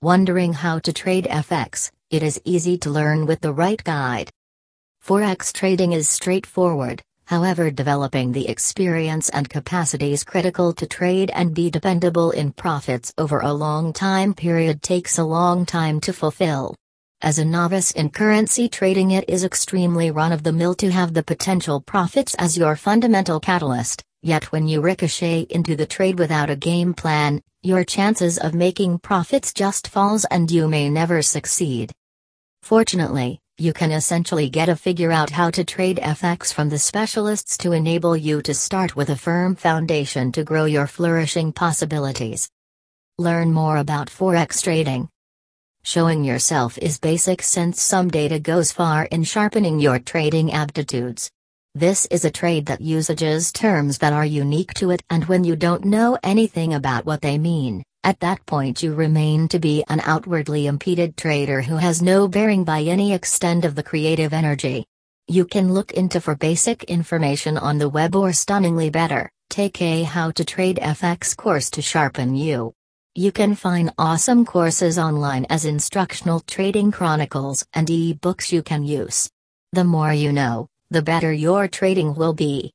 Wondering how to trade FX? It is easy to learn with the right guide. Forex trading is straightforward, however, developing the experience and capacities critical to trade and be dependable in profits over a long time period takes a long time to fulfill. As a novice in currency trading, it is extremely run of the mill to have the potential profits as your fundamental catalyst, yet, when you ricochet into the trade without a game plan, your chances of making profits just falls and you may never succeed. Fortunately, you can essentially get a figure out how to trade FX from the specialists to enable you to start with a firm foundation to grow your flourishing possibilities. Learn more about Forex trading. Showing yourself is basic since some data goes far in sharpening your trading aptitudes. This is a trade that usages terms that are unique to it, and when you don't know anything about what they mean, at that point, you remain to be an outwardly impeded trader who has no bearing by any extent of the creative energy. You can look into for basic information on the web or stunningly better, take a How to Trade FX course to sharpen you. You can find awesome courses online as instructional trading chronicles and e-books you can use. The more you know, the better your trading will be.